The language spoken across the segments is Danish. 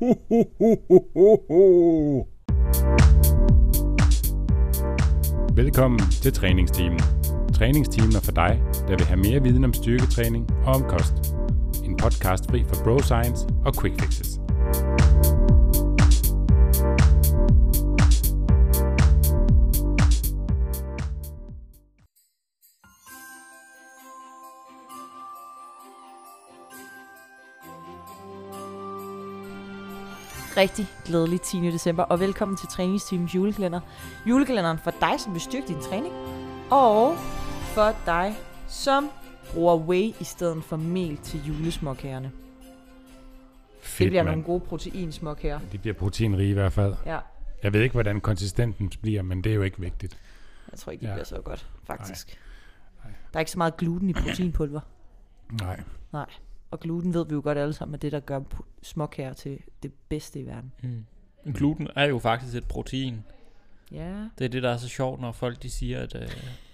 Ho, ho, ho, ho, ho. Velkommen til træningsteamen. Træningsteamen er for dig, der vil have mere viden om styrketræning og om kost. En podcast fri for bro science og quick fixes. Rigtig glædelig 10. december, og velkommen til Træningsteamens julekalender. Julekalenderen for dig, som vil styrke din træning, og for dig, som bruger whey i stedet for mel til julesmåkagerne. Fedt, Det bliver mand. nogle gode proteinsmåkager. De bliver proteinrige i hvert fald. Ja, Jeg ved ikke, hvordan konsistensen bliver, men det er jo ikke vigtigt. jeg tror ikke, det Ja. bliver så godt, faktisk. Nej. Der er ikke så meget gluten i proteinpulver. Nej. Nej. Og gluten ved vi jo godt alle sammen, er det, der gør småkager til det bedste i verden. Mm. Gluten er jo faktisk et protein. Ja. Det er det, der er så sjovt, når folk de siger, at øh,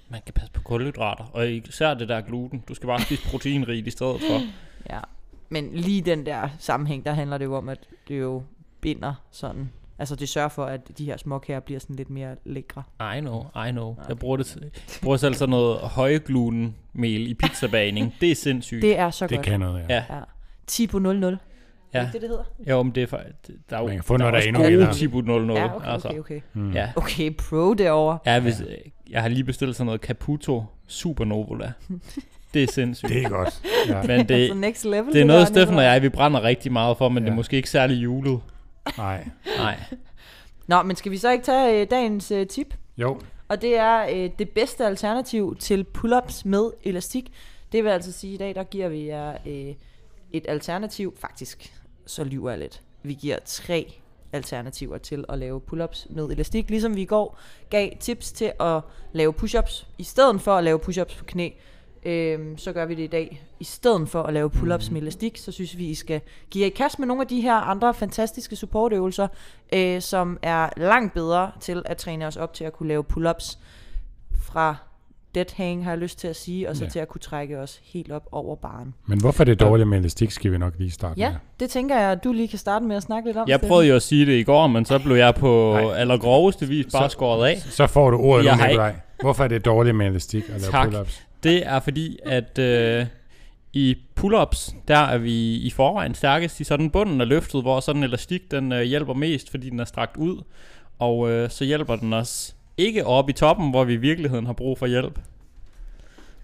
man kan passe på kulhydrater. Og især det der gluten. Du skal bare spise proteinrigt i stedet for. Ja, men lige den der sammenhæng, der handler det jo om, at det jo binder sådan. Altså det sørger for, at de her småkager bliver sådan lidt mere lækre. I know, I know. Okay. Jeg bruger, det, jeg bruger selv sådan noget højglutenmel i pizzabagning. Det er sindssygt. Det er så Det godt. kan noget, ja. Ja. Ja. Tipo 00. Er Ja. det det, det hedder? Jo, men det er for, der er jo, Man kan få der noget, der er også endnu gode vildere. Tipo 00. Ja, okay, altså. okay, okay. Mm. Ja. Okay, pro derovre. Ja, hvis, øh, jeg har lige bestilt sådan noget Caputo Supernovola. Det er sindssygt. Det er godt. Ja. Men altså det, next level. det er noget, der, Steffen og jeg, vi brænder rigtig meget for, men ja. det Ja. er måske ikke særlig julet. Nej. Nej. Nå, men skal vi så ikke tage øh, dagens øh, tip? Jo, Og det er øh, det bedste alternativ til pull-ups med elastik. Det vil altså sige, at i dag der giver vi jer øh, et alternativ. Faktisk, så lyver jeg lidt. Vi giver tre alternativer til at lave pull-ups med elastik. Ligesom vi i går gav tips til at lave push-ups, i stedet for at lave push-ups på knæ. Øhm, så gør vi det i dag. I stedet for at lave pull-ups med elastik, så synes vi, I skal give jer i kast med nogle af de her andre fantastiske supportøvelser, øh, som er langt bedre til at træne os op til at kunne lave pull-ups fra dead hang, har jeg lyst til at sige, og så Ja. til at kunne trække os helt op over baren. men hvorfor er det dårligt med elastik, skal vi nok lige starte Ja, med. det tænker jeg, at du lige kan starte med at snakke lidt om. Jeg prøvede jo at sige det i går, men så blev jeg på Nej. allergroveste vis bare Så- skåret af. Så får du ordet Jeg nu, Nikolaj. Hvorfor er det dårligt med elastik at lave Tak. pull-ups? Det er fordi, at øh, i pull-ups, der er vi i forvejen stærkest i sådan bunden er løftet, hvor sådan en elastik, den øh, hjælper mest, fordi den er strakt ud. Og øh, så hjælper den os ikke op i toppen, hvor vi i virkeligheden har brug for hjælp.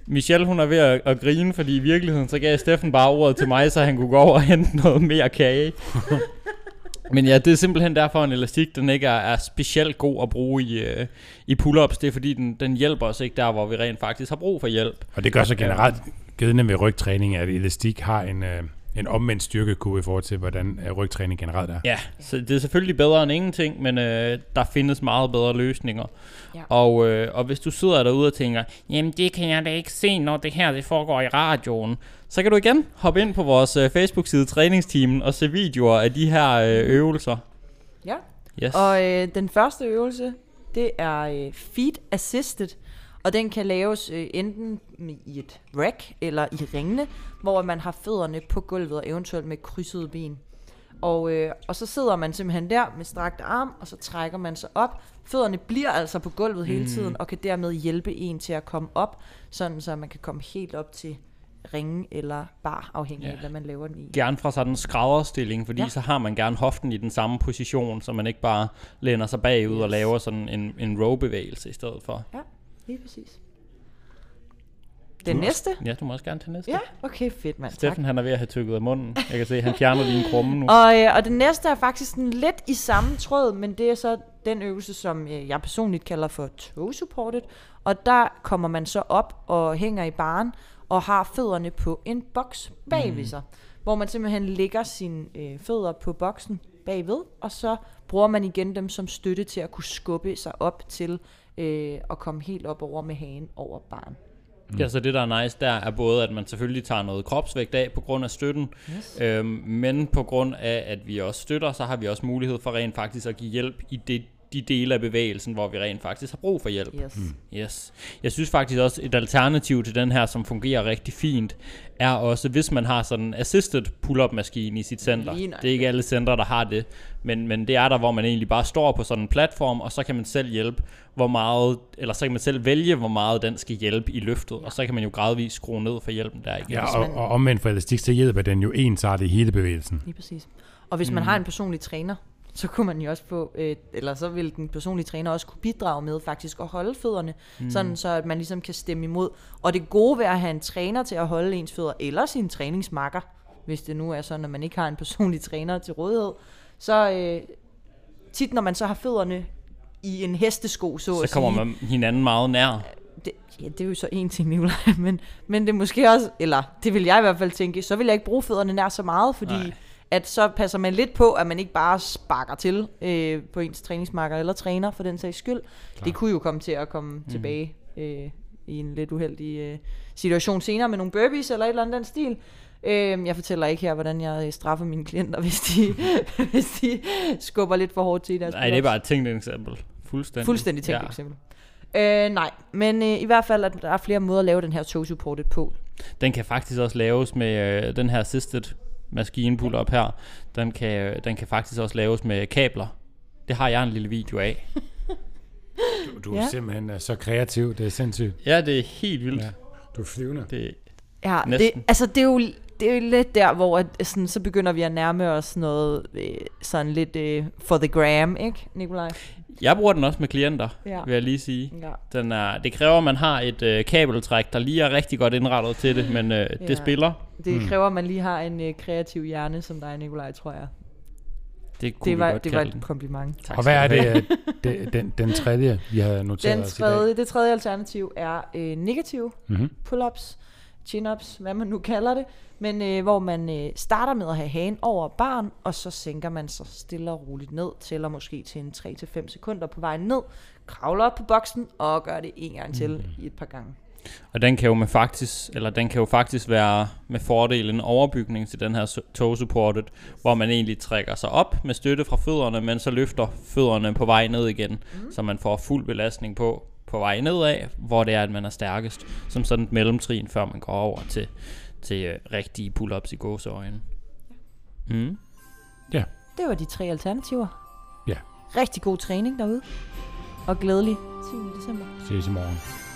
Michelle, hun er ved at, at grine, fordi i virkeligheden, så gav Steffen bare ordet til mig, så han kunne gå over og hente noget mere kage. Men ja, det er simpelthen derfor, en elastik, den ikke er, er specielt god at bruge i, øh, i pull-ups. Det er fordi, den, den hjælper os ikke der, hvor vi rent faktisk har brug for hjælp. Og det gør så generelt gældende ved rygtræning, at elastik har en, øh, en omvendt styrkekurve i forhold til, hvordan øh, rygtræning generelt er. Ja, så det er selvfølgelig bedre end ingenting, men øh, der findes meget bedre løsninger. Ja. Og, øh, og hvis du sidder derude og tænker, jamen det kan jeg da ikke se, når det her det foregår i radioen, så kan du igen hoppe ind på vores øh, Facebook-side Træningsteamen og se videoer af de her øh, øvelser. Ja, Yes. og øh, den første øvelse, det er øh, feet assisted, og den kan laves øh, enten i et rack eller i ringene, hvor man har fødderne på gulvet og eventuelt med krydsede ben. Og, øh, og så sidder man simpelthen der med strakt arm, og så trækker man sig op. Fødderne bliver altså på gulvet hele tiden, og kan dermed hjælpe en til at komme op, sådan så man kan komme helt op til ringen eller bar, afhængig af Ja. hvad man laver den i. Gerne fra sådan en skrædderstilling, fordi Ja. ja. så har man gerne hoften i den samme position, så man ikke bare læner sig bagud yes. og laver sådan en, en row-bevægelse i stedet for. Lige præcis. Den Du må næste? Ja, du må også gerne tage næste. Ja, okay, fedt mand. Tak. Steffen han er ved at have tykket af munden. Jeg kan se, han fjerner lige en krumme nu. Og, øh, og den næste er faktisk sådan lidt i samme tråd, men det er så den øvelse, som øh, jeg personligt kalder for toe supported. Og der kommer man så op og hænger i baren og har fødderne på en boks bagved sig. Hvor man simpelthen lægger sine øh, fødder på boksen bagved, og så bruger man igen dem som støtte til at kunne skubbe sig op til øh, at komme helt op over med hagen over baren. Ja, så det der er nice der er både, at man selvfølgelig tager noget kropsvægt af på grund af støtten, Yes. øhm, men på grund af, at vi også støtter, så har vi også mulighed for rent faktisk at give hjælp i det de dele af bevægelsen, hvor vi rent faktisk har brug for hjælp. Yes. Mm. Yes. Jeg synes faktisk også, et alternativ til den her, som fungerer rigtig fint, er også, hvis man har sådan en assisted pull-up maskine i sit center. Det er ikke alle centre, der har det, men, men det er der, hvor man egentlig bare står på sådan en platform, og så kan man selv hjælpe, hvor meget, eller så kan man selv vælge, hvor meget den skal hjælpe i løftet, og så kan man jo gradvist skrue ned for hjælpen der igen. Ja, og, og omvendt for elastik, så hjælper den jo ensartet i hele bevægelsen. Lige præcis. Og hvis man har en personlig træner, så kunne man jo også få, øh, eller så vil den personlige træner også kunne bidrage med faktisk at holde fødderne, mm. sådan så at man ligesom kan stemme imod. Og det gode ved at have en træner til at holde ens fødder, eller sin træningsmakker, hvis det nu er sådan, at man ikke har en personlig træner til rådighed, så øh, tit når man så har fødderne i en hestesko, så, Så kommer sige, man hinanden meget nær. det, ja, det er jo så en ting, Nicolaj, men, men det er måske også, eller det vil jeg i hvert fald tænke, så vil jeg ikke bruge fødderne nær så meget, fordi Nej. At så passer man lidt på, at man ikke bare sparker til øh, på ens træningsmarker eller træner for den sags skyld. Klar. Det kunne jo komme til at komme mm. tilbage øh, i en lidt uheldig øh, situation senere med nogle burpees eller et eller andet den stil. Øh, jeg fortæller ikke her, hvordan jeg øh, straffer mine klienter, hvis de, hvis de skubber lidt for hårdt til i deres Nej, det er bare et tænkt eksempel. Fuldstændig. Fuldstændig tænkt Ja. eksempel. Øh, nej, men øh, i hvert fald, at der er flere måder at lave den her toe supported på. Den kan faktisk også laves med øh, den her assisted maskine pull-up her. Den kan, øh, den kan faktisk også laves med kabler. Det har jeg en lille video af. Du, du er Ja. simpelthen øh, så kreativ, det er sindssygt. Ja, det er helt vildt. Ja. Du er flyvende. Det, Ja, det, altså det er jo det er jo lidt der, hvor at, sådan, så begynder vi at nærme os noget øh, sådan lidt øh, for the gram, ikke, Nikolaj? Jeg bruger den også med klienter, Ja. vil jeg lige sige. Ja. Den er, det kræver, at man har et øh, kabeltræk, der lige er rigtig godt indrettet til det, men øh, Ja. det spiller. Det mm. kræver, at man lige har en øh, kreativ hjerne som dig, Nikolaj, tror jeg. Det kunne Det vi var, godt det var et kompliment. Tak Og hvad er det, øh, det den, den tredje, vi har noteret Den os i dag? tredje, det tredje alternativ er øh, negativ Mm-hmm. pull-ups, chin-ups, hvad man nu kalder det, men øh, hvor man øh, starter med at have hagen over barn, og så sænker man sig stille og roligt ned, tæller måske til en 3-5 sekunder på vej ned, kravler op på boksen og gør det en gang til i et par gange. Og den kan jo med faktisk, eller den kan jo faktisk være med fordel en overbygning til den her toe supported, hvor man egentlig trækker sig op med støtte fra fødderne, men så løfter fødderne på vej ned igen, mm. så man får fuld belastning på på vej nedad, hvor det er, at man er stærkest, som sådan et mellemtrin, før man går over til, til øh, rigtige pull-ups i gåseøjne. Mm. Det var de tre alternativer. Ja. Rigtig god træning derude, og glædelig 10. december. Ses i morgen.